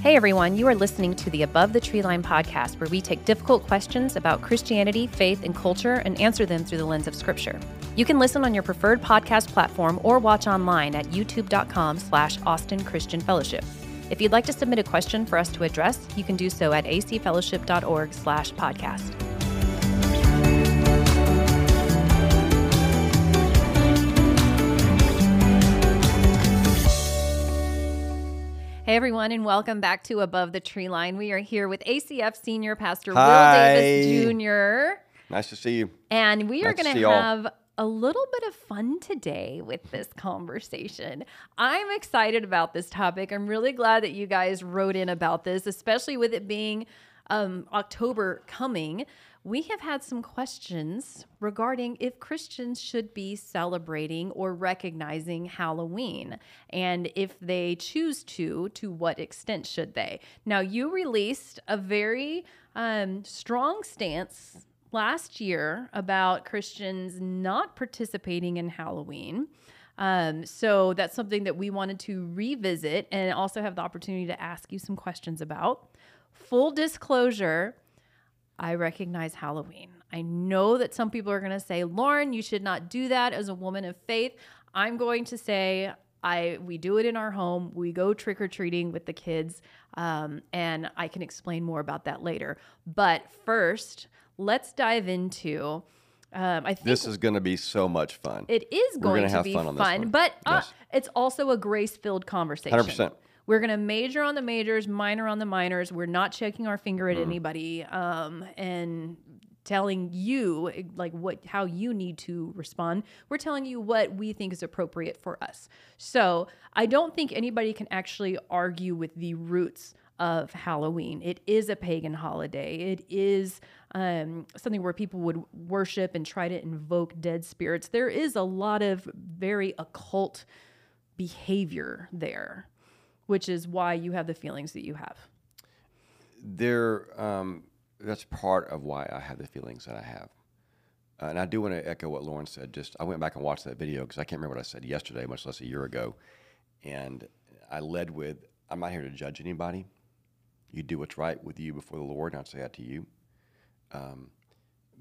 Hey everyone, you are listening to the Above the Tree Line podcast, where we take difficult questions about Christianity, faith, and culture and answer them through the lens of Scripture. You can listen on your preferred podcast platform or watch online at youtube.com slash Austin Christian Fellowship. If you'd like to submit a question for us to address, you can do so at acfellowship.org slash podcast. Hey everyone, and welcome back to Above the Tree Line. We are here with ACF Senior Pastor Hi. Will Davis Jr. Nice to see you. And we are Nice to going to have a little bit of fun today with this conversation. I'm excited about this topic. I'm really glad that you guys wrote in about this, especially with it being um, October coming. We have had some questions regarding if Christians should be celebrating or recognizing Halloween. And if they choose to, to what extent should they? Now, you released a very um, strong stance last year about Christians not participating in Halloween. Um, so that's something that we wanted to revisit and also have the opportunity to ask you some questions about. Full disclosure, I recognize Halloween. I know that some people are going to say, "Lauren, you should not do that as a woman of faith." I'm going to say, I we do it in our home. We go trick or treating with the kids, um, and I can explain more about that later. But first, let's dive into. Um, I think This is going to be so much fun. it is going gonna have be fun one. but uh, Yes. it's also a grace-filled conversation. 100%. We're going to major on the majors, minor on the minors. We're not checking our finger at Mm-hmm. anybody um, and telling you like what how you need to respond. We're telling you what we think is appropriate for us. So I don't think anybody can actually argue with the roots of Halloween. It is a pagan holiday. It is um, something where people would worship and try to invoke dead spirits. There is a lot of very occult behavior there, which is why you have the feelings that you have. there, um, that's part of why I have the feelings that I have. Uh, and I do want to echo what Lauren said. Just I went back and watched that video because I can't remember what I said yesterday, much less a year ago. And I led with, "I'm not here to judge anybody. You do what's right with you before the Lord, and I'd say that to you." Um,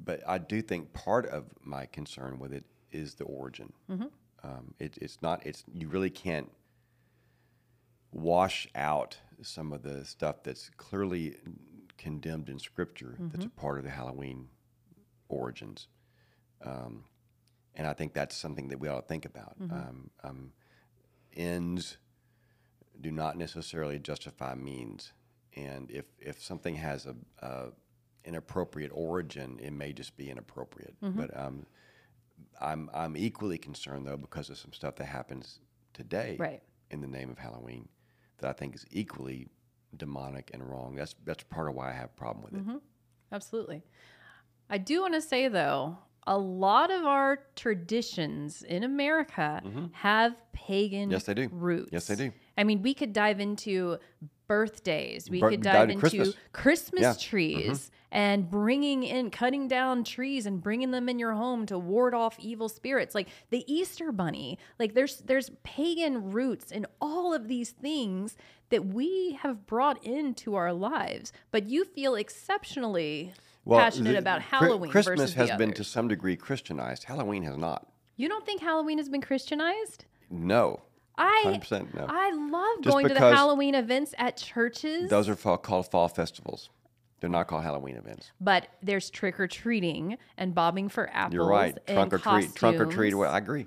but I do think part of my concern with it is the origin. Um, it, it's not. It's you really can't wash out some of the stuff that's clearly condemned in Scripture. That's a part of the Halloween origins, um, and I think that's something that we ought to think about. Um, um, ends do not necessarily justify means, and if if something has a, a inappropriate origin, it may just be inappropriate. But um, I'm I'm equally concerned though because of some stuff that happens today Right. in the name of Halloween that I think is equally demonic and wrong. That's that's part of why I have a problem with it. Absolutely. I do want to say though, a lot of our traditions in America have pagan Mm-hmm. Yes, they do. roots. Yes, they do. I mean, we could dive into birthdays. We Bir- could dive into Christmas. Christmas Yeah. Mm-hmm. trees and bringing in, cutting down trees and bringing them in your home to ward off evil spirits. Like the Easter Bunny. Like there's there's pagan roots in all of these things that we have brought into our lives. But you feel exceptionally passionate the- about Halloween. Christmas has been to some degree Christianized. Halloween has not. You don't think Halloween has been Christianized? No, I 100% no. I love Just going to the Halloween events at churches. Those are fall, called fall festivals. They're not called Halloween events. but there's trick or treating and bobbing for apples. You're right. Trunk or treat. Trunk or treat. Well, I agree.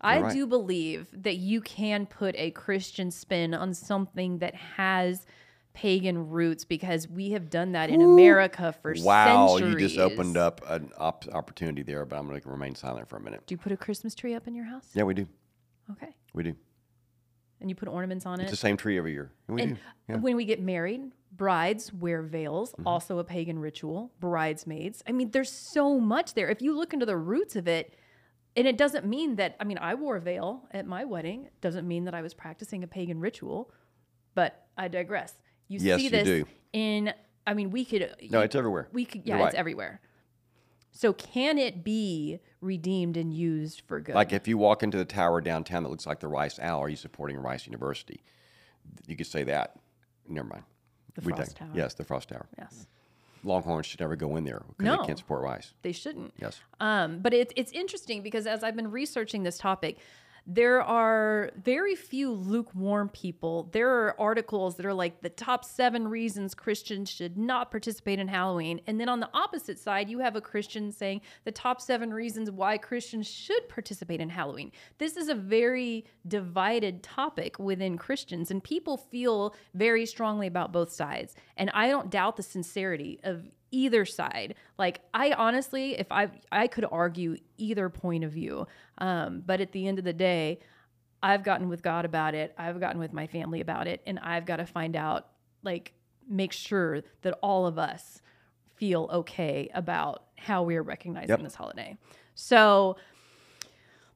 I right. do believe that you can put a Christian spin on something that has pagan roots because we have done that in America for Wow, centuries. Wow, you just opened up an op- opportunity there, but I'm going to remain silent for a minute. Do you put a Christmas tree up in your house? Yeah, we do. Okay. We do. And you put ornaments on It's it? It's the same tree every year. We And do. Yeah. when we get married, brides wear veils, Mm-hmm. also a pagan ritual, bridesmaids. I mean, there's so much there. If you look into the roots of it, and it doesn't mean that, I mean, I wore a veil at my wedding. It doesn't mean that I was practicing a pagan ritual, but I digress. You Yes, see you this do. in, I mean, we could. No, it's everywhere. We could, yeah, it's everywhere. So can it be redeemed and used for good? Like if you walk into the tower downtown that looks like the Rice Owl, are you supporting Rice University? You could say that. never mind. The We Frost take- Tower. Yes, the Frost Tower. Yes. Longhorns should never go in there because No. they can't support rice. They shouldn't. Yes. Um, but it's it's interesting because as I've been researching this topic, there are very few lukewarm people. There are articles that are like the top seven reasons Christians should not participate in Halloween. And then on the opposite side, you have a Christian saying the top seven reasons why Christians should participate in Halloween. This is a very divided topic within Christians, and people feel very strongly about both sides. And I don't doubt the sincerity of either side. Like I honestly, if I I could argue either point of view, um, but at the end of the day, I've gotten with God about it. I've gotten with my family about it, and I've got to find out, like, make sure that all of us feel okay about how we are recognizing Yep. this holiday. So,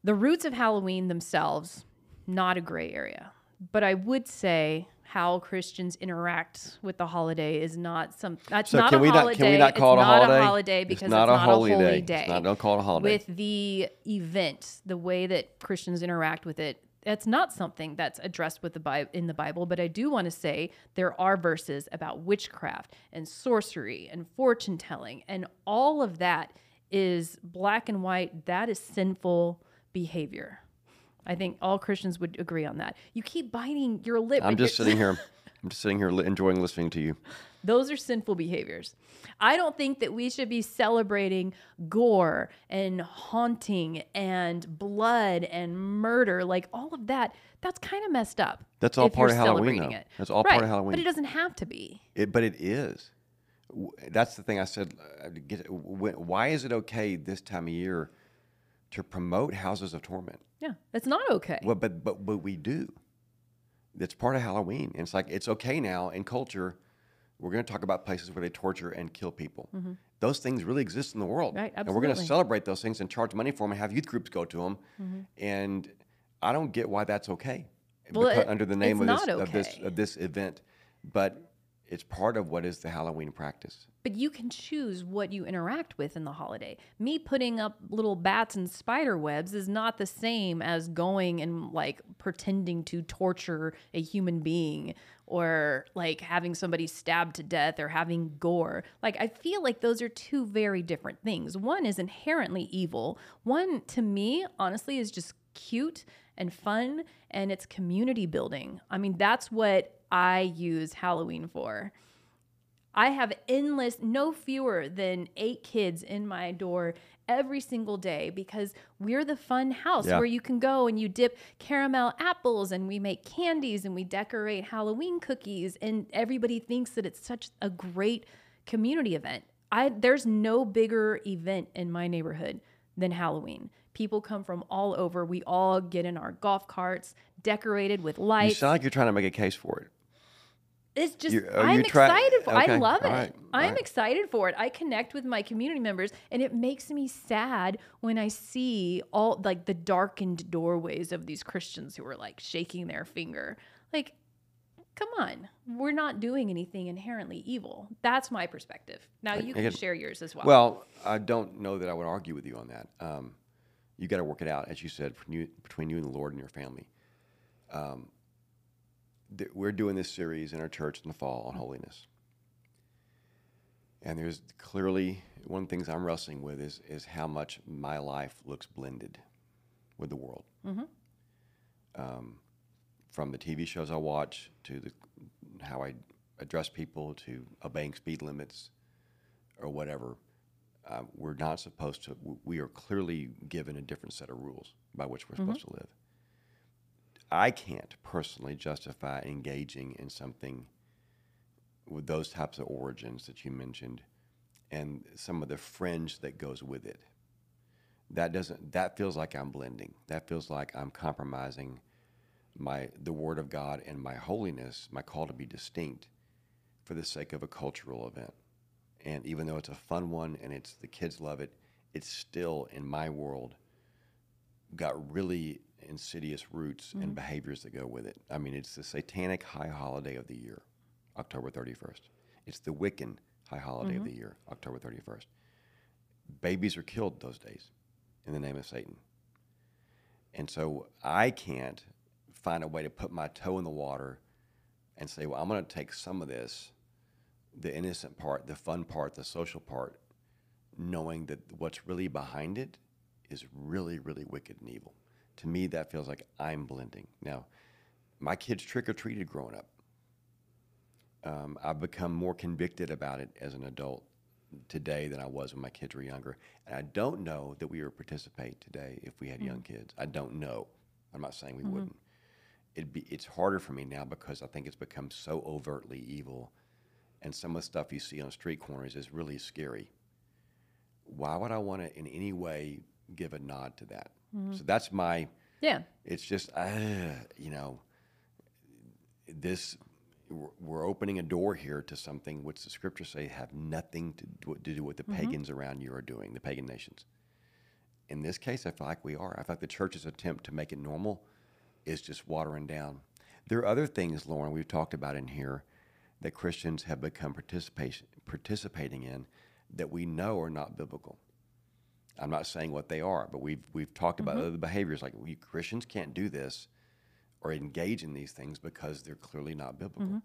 the roots of Halloween themselves, not a gray area, but I would say how Christians interact with the holiday is not some. That's So not can a we holiday. not can we not call it's it a not a holiday It's because not it's a not holy a holy day. day. It's not- don't call it a holiday. With the event, the way that Christians interact with it, that's not something that's addressed with the Bible in the Bible. But I do want to say there are verses about witchcraft and sorcery and fortune telling, and all of that is black and white. That is sinful behavior. I think all Christians would agree on that. You keep biting your lip. I'm just sitting here. I'm just sitting here li- enjoying listening to you. Those are sinful behaviors. I don't think that we should be celebrating gore and haunting and blood and murder. Like all of that, that's kind of messed up. That's all part of Halloween, though. It. That's all part of Right, Halloween. But it doesn't have to be. It, but it is. That's the thing I said. uh, get- Why is it okay this time of year to promote houses of torment? Yeah, it's not okay. Well, but but but we do. It's part of Halloween. And it's like it's okay now in culture. We're going to talk about places where they torture and kill people. Those things really exist in the world, Mm-hmm. Right, and we're going to celebrate those things and charge money for them and have youth groups go to them. And I don't get why that's okay Mm-hmm. Well, it- under the name of this, not of this of this event, but it's part of what is the Halloween practice. But you can choose what you interact with in the holiday. Me putting up little bats and spider webs is not the same as going and like pretending to torture a human being or like having somebody stabbed to death or having gore. Like, I feel like those are two very different things. One is inherently evil, one to me, honestly, is just cute and fun and it's community building. I mean, that's what I use Halloween for. I have endless, no fewer than eight kids in my door every single day because we're the fun house Yeah. where you can go and you dip caramel apples and we make candies and we decorate Halloween cookies and everybody thinks that it's such a great community event. I there's no bigger event in my neighborhood than Halloween. People come from all over. We all get in our golf carts decorated with lights. You sound like you're trying to make a case for it. It's just You- oh, I'm try- excited for. I okay, love it. right, I'm right. excited for it. I connect with my community members, and it makes me sad when I see all like the darkened doorways of these Christians who are like shaking their finger. Like, come on, we're not doing anything inherently evil. That's my perspective. Now you can share yours as well. Well, I don't know that I would argue with you on that. Um, you got to work it out, as you said, between you, between you and the Lord and your family. Um, th- we're doing this series in our church in the fall on holiness, and there's clearly one of the things I'm wrestling with is is how much my life looks blended with the world. Um, from the TV shows I watch to the how I address people to obeying speed limits or whatever, uh, we're not supposed to. We are clearly given a different set of rules by which we're supposed to live. I can't personally justify engaging in something with those types of origins that you mentioned, and some of the fringe that goes with it. That doesn't. That feels like I'm blending. That feels like I'm compromising my the Word of God and my holiness, my call to be distinct, for the sake of a cultural event. And even though it's a fun one and it's the kids love it, it's still in my world got really insidious roots and mm-hmm. behaviors that go with it. I mean, it's the satanic high holiday of the year, October 31st. It's the Wiccan high holiday of mm-hmm. the year, October 31st. Babies are killed those days in the name of Satan. And so I can't find a way to put my toe in the water and say, well, I'm going to take some of this, the innocent part, the fun part, the social part, knowing that what's really behind it is really, really wicked and evil. To me, that feels like I'm blending. Now, my kids trick or treated growing up. Um, I've become more convicted about it as an adult today than I was when my kids were younger. And I don't know that we would participate today if we had young kids. I don't know. I'm not saying we wouldn't. It'd be, it's harder for me now because I think it's become so overtly evil. And some of the stuff you see on street corners is really scary. Why would I want to in any way give a nod to that? So that's my, Yeah. it's just, uh, you know, this we're- opening a door here to something which the scriptures say have nothing to do, to do with the pagans around you are doing, the pagan nations. In this case, I feel like we are. I feel like the church's attempt to make it normal is just watering down. There are other things, Lauren, we've talked about in here that Christians have become participation, participating in that we know are not biblical. I'm not saying what they are, but we've we've talked about other behaviors like we Christians can't do this or engage in these things because they're clearly not biblical.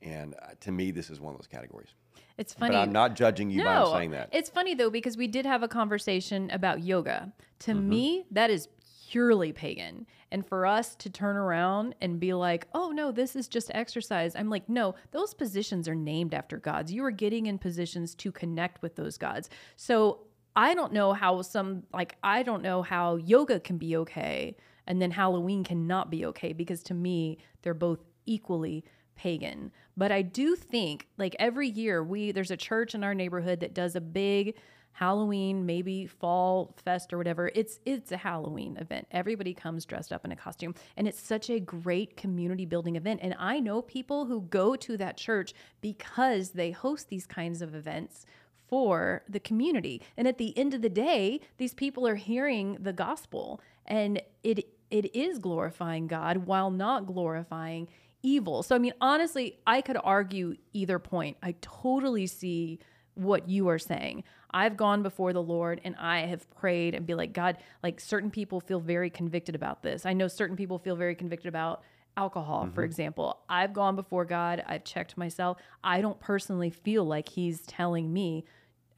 And uh, to me, this is one of those categories. It's funny. But I'm not judging you by saying that. It's funny though because we did have a conversation about yoga. To Mm-hmm. me, that is purely pagan. And for us to turn around and be like, "Oh no, this is just exercise." I'm like, "No, those positions are named after gods. You are getting in positions to connect with those gods." So, I don't know how some like I don't know how yoga can be okay and then Halloween cannot be okay because to me, they're both equally pagan. But I do think like every year we there's a church in our neighborhood that does a big Halloween, maybe fall fest or whatever. It's it's a Halloween event. Everybody comes dressed up in a costume and it's such a great community building event. And I know people who go to that church because they host these kinds of events for the community. And at the end of the day, these people are hearing the gospel and it it is glorifying God while not glorifying evil. So I mean honestly, I could argue either point. I totally see what you are saying. I've gone before the Lord and I have prayed and be like, God, like certain people feel very convicted about this. I know certain people feel very convicted about alcohol, for mm-hmm. example. I've gone before God, I've checked myself. I don't personally feel like He's telling me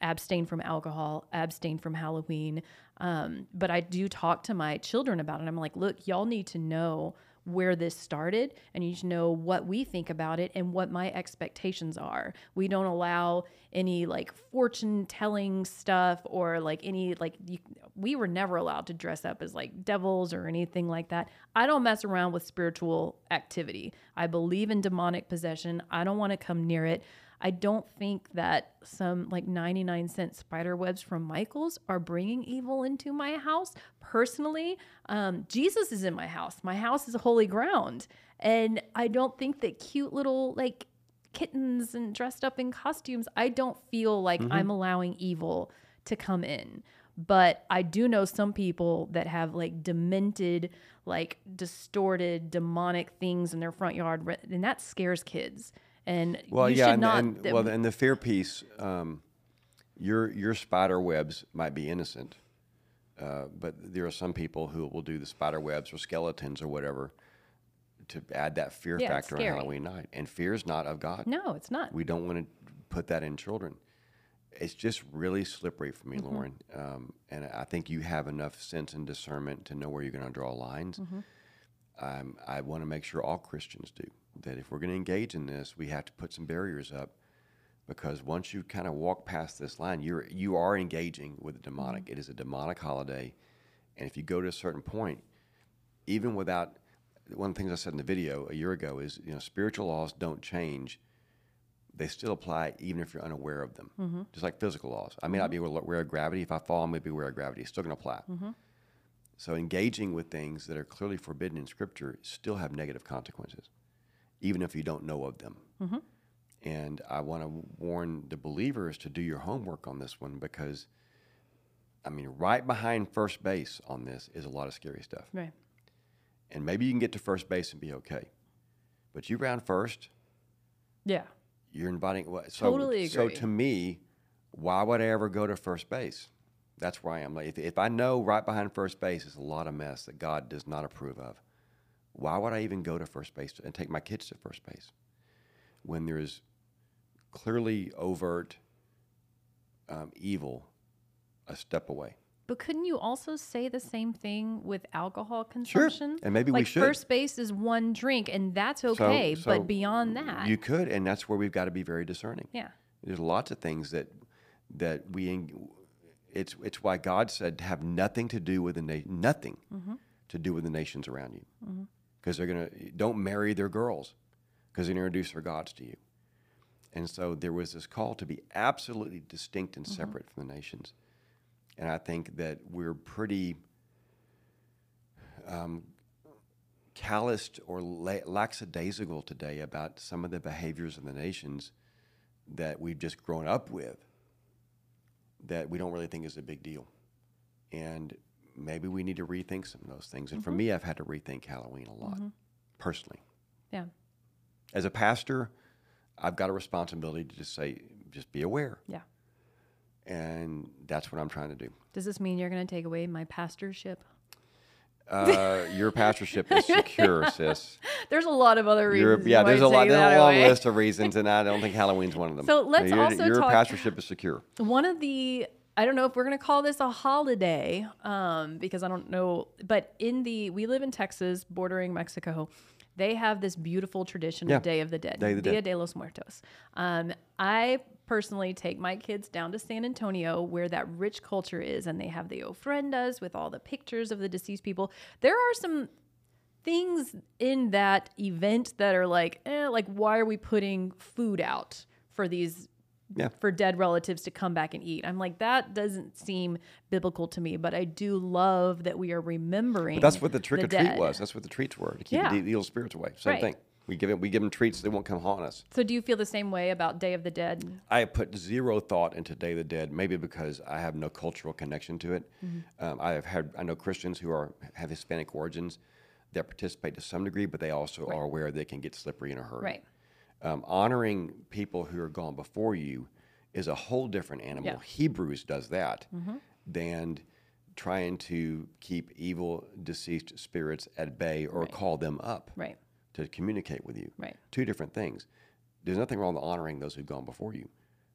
abstain from alcohol, abstain from Halloween. Um, but I do talk to my children about it. I'm like, look, y'all need to know where this started and you need to know what we think about it and what my expectations are. We don't allow any like fortune telling stuff or like any like you, we were never allowed to dress up as like devils or anything like that. I don't mess around with spiritual activity. I believe in demonic possession. I don't want to come near it. I don't think that some like 99 cent spider webs from Michaels are bringing evil into my house. Personally, um, Jesus is in my house. My house is holy ground. And I don't think that cute little like kittens and dressed up in costumes, I don't feel like I'm allowing evil to come in. But I do know some people that have like demented, like distorted, demonic things in their front yard, and that scares kids. And Well, you yeah, should and, not. and well, and the fear piece, um, your your spider webs might be innocent, uh, but there are some people who will do the spider webs or skeletons or whatever to add that fear Yeah, factor on. Halloween night. And fear is not of God. no, it's not. We don't want to put that in children. It's just really slippery for me, Mm-hmm. Lauren. Um, and I think you have enough sense and discernment to know where you're going to draw lines. Mm-hmm. Um, I want to make sure all Christians do that. If we're going to engage in this, we have to put some barriers up because once you kind of walk past this line, you're you are engaging with the mm-hmm. demonic. Mm-hmm. It is a demonic holiday, and if you go to a certain point, even without one of the things I said in the video a year ago is you know spiritual laws don't change they still apply even if you're unaware of them. Mm-hmm. Just like physical laws. I may not be mm-hmm. aware of gravity. If I fall, I may be aware of gravity. It's still going to apply. So engaging with things that are clearly forbidden in Scripture still have negative consequences, even if you don't know of them. Mm-hmm. And I want to warn the believers to do your homework on this one because, I mean, right behind first base on this is a lot of scary stuff. Right. And maybe you can get to first base and be okay. But you round first, Yeah. you're inviting what? So, Totally So to me, why would I ever go to first base? That's where I am. Like, if, if I know right behind first base is a lot of mess that God does not approve of, Why would I even go to first base and take my kids to first base when there's clearly overt um, evil a step away? But couldn't you also say the same thing with alcohol consumption? Sure. and maybe we should. first base is one drink, and that's okay. so but beyond that, You could, and that's where we've got to be very discerning. yeah, There's lots of things that that we. It's it's why God said to have nothing to do with the na- nothing Mm-hmm. to do with the nations around you, because they're gonna don't marry their girls, because they introduce their gods to you, and so there was this call to be absolutely distinct and Mm-hmm. separate from the nations, and I think that we're pretty um, calloused or la- lackadaisical today about some of the behaviors of the nations that we've just grown up with that we don't really think is a big deal. And maybe we need to rethink some of those things. And for me, I've had to rethink Halloween a lot, personally. yeah, As a pastor, I've got a responsibility to just say, just be aware. yeah. And that's what I'm trying to do. Does this mean you're going to take away my pastorship? Uh, your pastorship is secure, sis. There's a lot of other You're, reasons. yeah, you there's a lot. There's a long away. list of reasons, and I don't think Halloween's one of them. So let's your, also your talk- pastorship is secure. One of the I don't know if we're gonna call this a holiday, um, because I don't know. But in the we live in Texas, bordering Mexico. They have this beautiful tradition Yeah. of Day of the Dead, Day of the Dia Dead. de los Muertos. Um, I personally take my kids down to San Antonio, where that rich culture is, and they have the ofrendas with all the pictures of the deceased people. There are some things in that event that are like, eh, like why are we putting food out for these Yeah. for dead relatives to come back and eat? I'm like, that doesn't seem biblical to me, but I do love that we are remembering. But that's what the trick or treat was. That's what the treats were to keep Yeah. the evil spirits away. Same Right. thing. We give them we give them treats they won't come haunt us. So do you feel the same way about Day of the Dead? I have put zero thought into Day of the Dead, maybe because I have no cultural connection to it. Mm-hmm. Um, I have had I know Christians who are have Hispanic origins that participate to some degree, but they also are aware they can get slippery in a hurry. Right. Um, honoring people who are gone before you is a whole different animal. Yeah. Mm-hmm. Hebrews does that than trying to keep evil deceased spirits at bay or call them up Right. to communicate with you. Right. Two different things. There's nothing wrong with honoring those who've gone before you,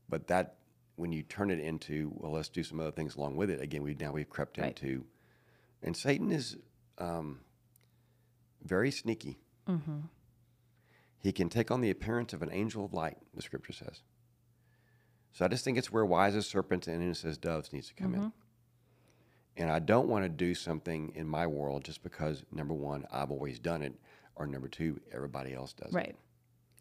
but that when you turn it into well, let's do some other things along with it. Again, we now we've crept Right. into, and Satan is um, very sneaky. Mm-hmm. He can take on the appearance of an angel of light. The scripture says. So I just think it's where wise as serpents and innocent as doves needs to come Mm-hmm. in. And I don't want to do something in my world just because number one, I've always done it, or number two, everybody else does it. Right.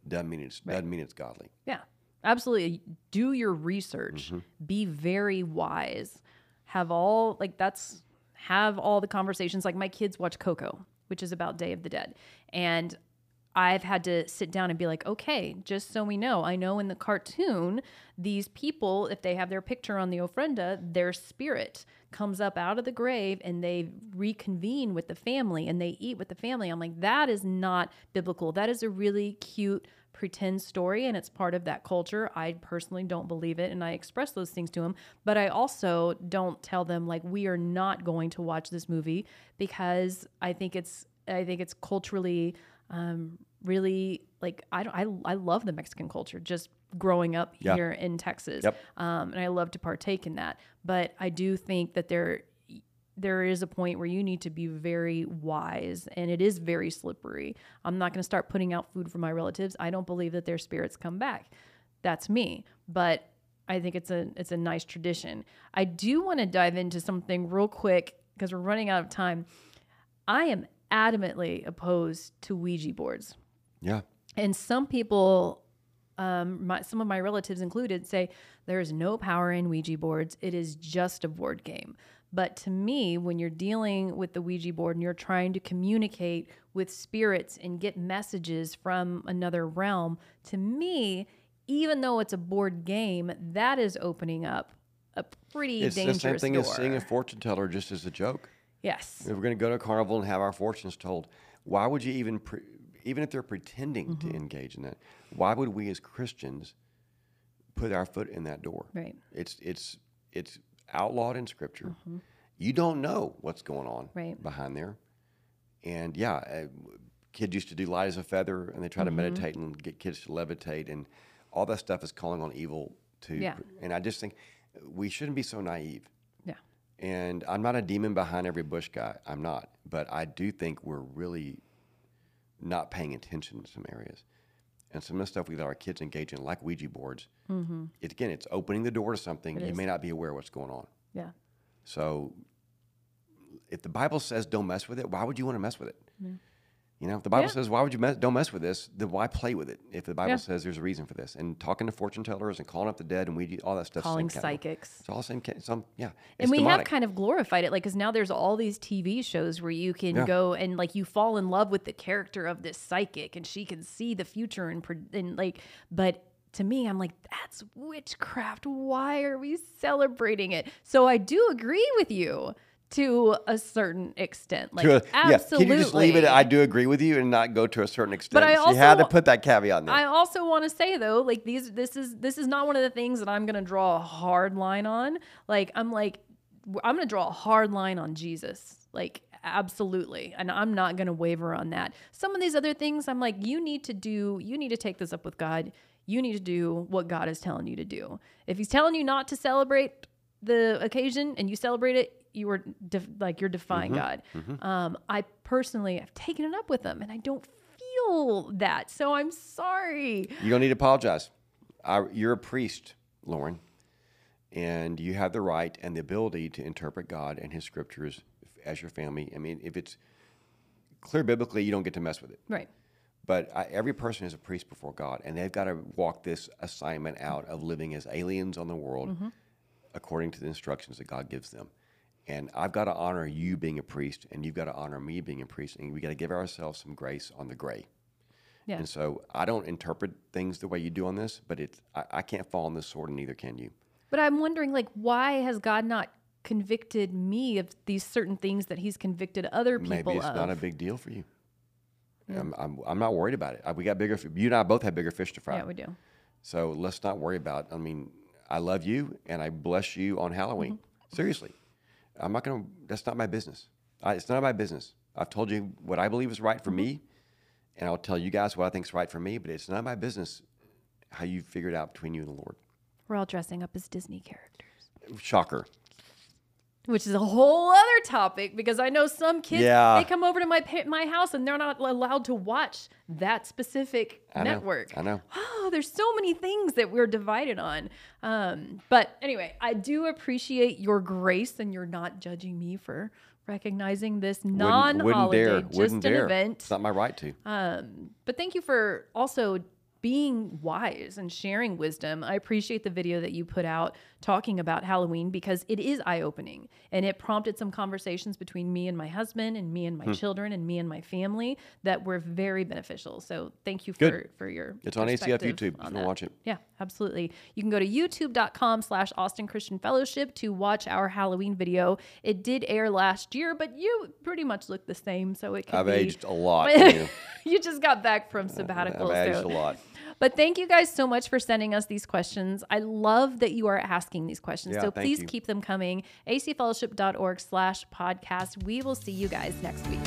Doesn't mean it's doesn't mean it's godly. Yeah, absolutely. Do your research. Mm-hmm. Be very wise. Have all like that's have all the conversations. Like my kids watch Coco, which is about Day of the Dead, and I've had to sit down and be like, okay, just so we know, I know in the cartoon, these people, if they have their picture on the ofrenda, their spirit comes up out of the grave and they reconvene with the family and they eat with the family. I'm like, that is not biblical. That is a really cute pretend story and it's part of that culture. I personally don't believe it and I express those things to them, but I also don't tell them like we are not going to watch this movie because I think it's I think it's culturally um, really like I don't I, I love the Mexican culture just growing up Yeah. here in Texas. Yep. Um, and I love to partake in that. But I do think that there there is a point where you need to be very wise and it is very slippery. I'm not going to start putting out food for my relatives. I don't believe that their spirits come back. That's me. But I think it's a it's a nice tradition. I do want to dive into something real quick because we're running out of time. I am adamantly opposed to Ouija boards. Yeah. And some people, um, my, some of my relatives included, say there is no power in Ouija boards. It is just a board game. But to me, when you're dealing with the Ouija board and you're trying to communicate with spirits and get messages from another realm, to me, even though it's a board game, that is opening up a pretty It's dangerous the same thing door. as seeing a fortune teller just as a joke. Yes. If we're going to go to a carnival and have our fortunes told, why would you even, pre- even if they're pretending Mm-hmm. to engage in that, why would we as Christians put our foot in that door? Right. It's it's it's outlawed in Scripture. You don't know what's going on Right. behind there, and yeah, uh, kids used to do light as a feather, and they try to meditate and get kids to levitate, and all that stuff is calling on evil to. Yeah. And I just think we shouldn't be so naive. Yeah. And I'm not a demon behind every bush guy. I'm not. But I do think we're really not paying attention in some areas. And some of the stuff we let our kids engage in, like Ouija boards, mm-hmm. it, again, it's opening the door to something you is. may not be aware of what's going on. Yeah. So if the Bible says don't mess with it, why would you want to mess with it? You know, if the Bible Yeah. says why would you mess, don't mess with this, then why play with it? If the Bible Yeah. says there's a reason for this, and talking to fortune tellers and calling up the dead and we all that stuff, Calling psychics. It's all the same. Some yeah, it's and we demonic. have kind of glorified it like because now there's all these tv shows where you can Yeah. go and like you fall in love with the character of this psychic and she can see the future and, and like but to me i'm like that's witchcraft why are we celebrating it so i do agree with you to a certain extent like To a- yeah, absolutely Can you just leave it? I do agree with you, and not go to a certain extent. But I she had to also- put that caveat in there. I also want to say though, like these, this is this is not one of the things that I'm gonna draw a hard line on. Like I'm like, I'm gonna draw a hard line on Jesus. Like absolutely, and I'm not gonna waver on that. Some of these other things, I'm like, you need to do, you need to take this up with God. You need to do what God is telling you to do. If He's telling you not to celebrate the occasion and you celebrate it, you are def- like you're defying God. Um, I personally have taken it up with them, and I don't feel that. So I'm sorry. you don't need to apologize. I, you're a priest, Lauren, and you have the right and the ability to interpret God and His scriptures as your family. I mean, if it's clear biblically, you don't get to mess with it. Right. But I, every person is a priest before God, and they've got to walk this assignment out of living as aliens on the world Mm-hmm. according to the instructions that God gives them. And I've got to honor you being a priest, and you've got to honor me being a priest, and we got to give ourselves some grace on the gray. Yeah. And so I don't interpret things the way you do on this, but it's I, I can't fall on this sword, and neither can you. But I'm wondering, like, why has God not convicted me of these certain things that He's convicted other people Maybe it's of? not a big deal for you. I'm, I'm, I'm not worried about it. We got bigger. You and I both have bigger fish to fry. yeah, we do. So let's not worry about. I mean, I love you and I bless you on Halloween. Mm-hmm. Seriously, I'm not gonna. That's not my business. I, it's none of my business. I've told you what I believe is right for me, and I'll tell you guys what I think is right for me. But it's none of my business how you figure it out between you and the Lord. We're all dressing up as Disney characters, Shocker. Which is a whole other topic because I know some kids Yeah. they come over to my my house and they're not allowed to watch that specific I know. network. I know. oh, there's so many things that we're divided on. Um, but anyway, I do appreciate your grace and you're not judging me for recognizing this non-holiday, just Wouldn't an dare. event. It's not my right to. Um, but thank you for also being wise and sharing wisdom. I appreciate the video that you put out talking about Halloween because it is eye opening and it prompted some conversations between me and my husband and me and Hmm. my children and me and my family that were very beneficial. So thank you for, Good. for your It's on ACF YouTube you that. watch it. Yeah, absolutely. You can go to youtube.com slash Austin Christian Fellowship to watch our Halloween video. It did air last year, but you pretty much look the same. So it could I've be aged a lot. you. you just got back from sabbatical. I've aged so- a lot. But thank you guys so much for sending us these questions. I love that you are asking these questions. Yeah, so please you. keep them coming. acfellowship.org slash podcast. We will see you guys next week.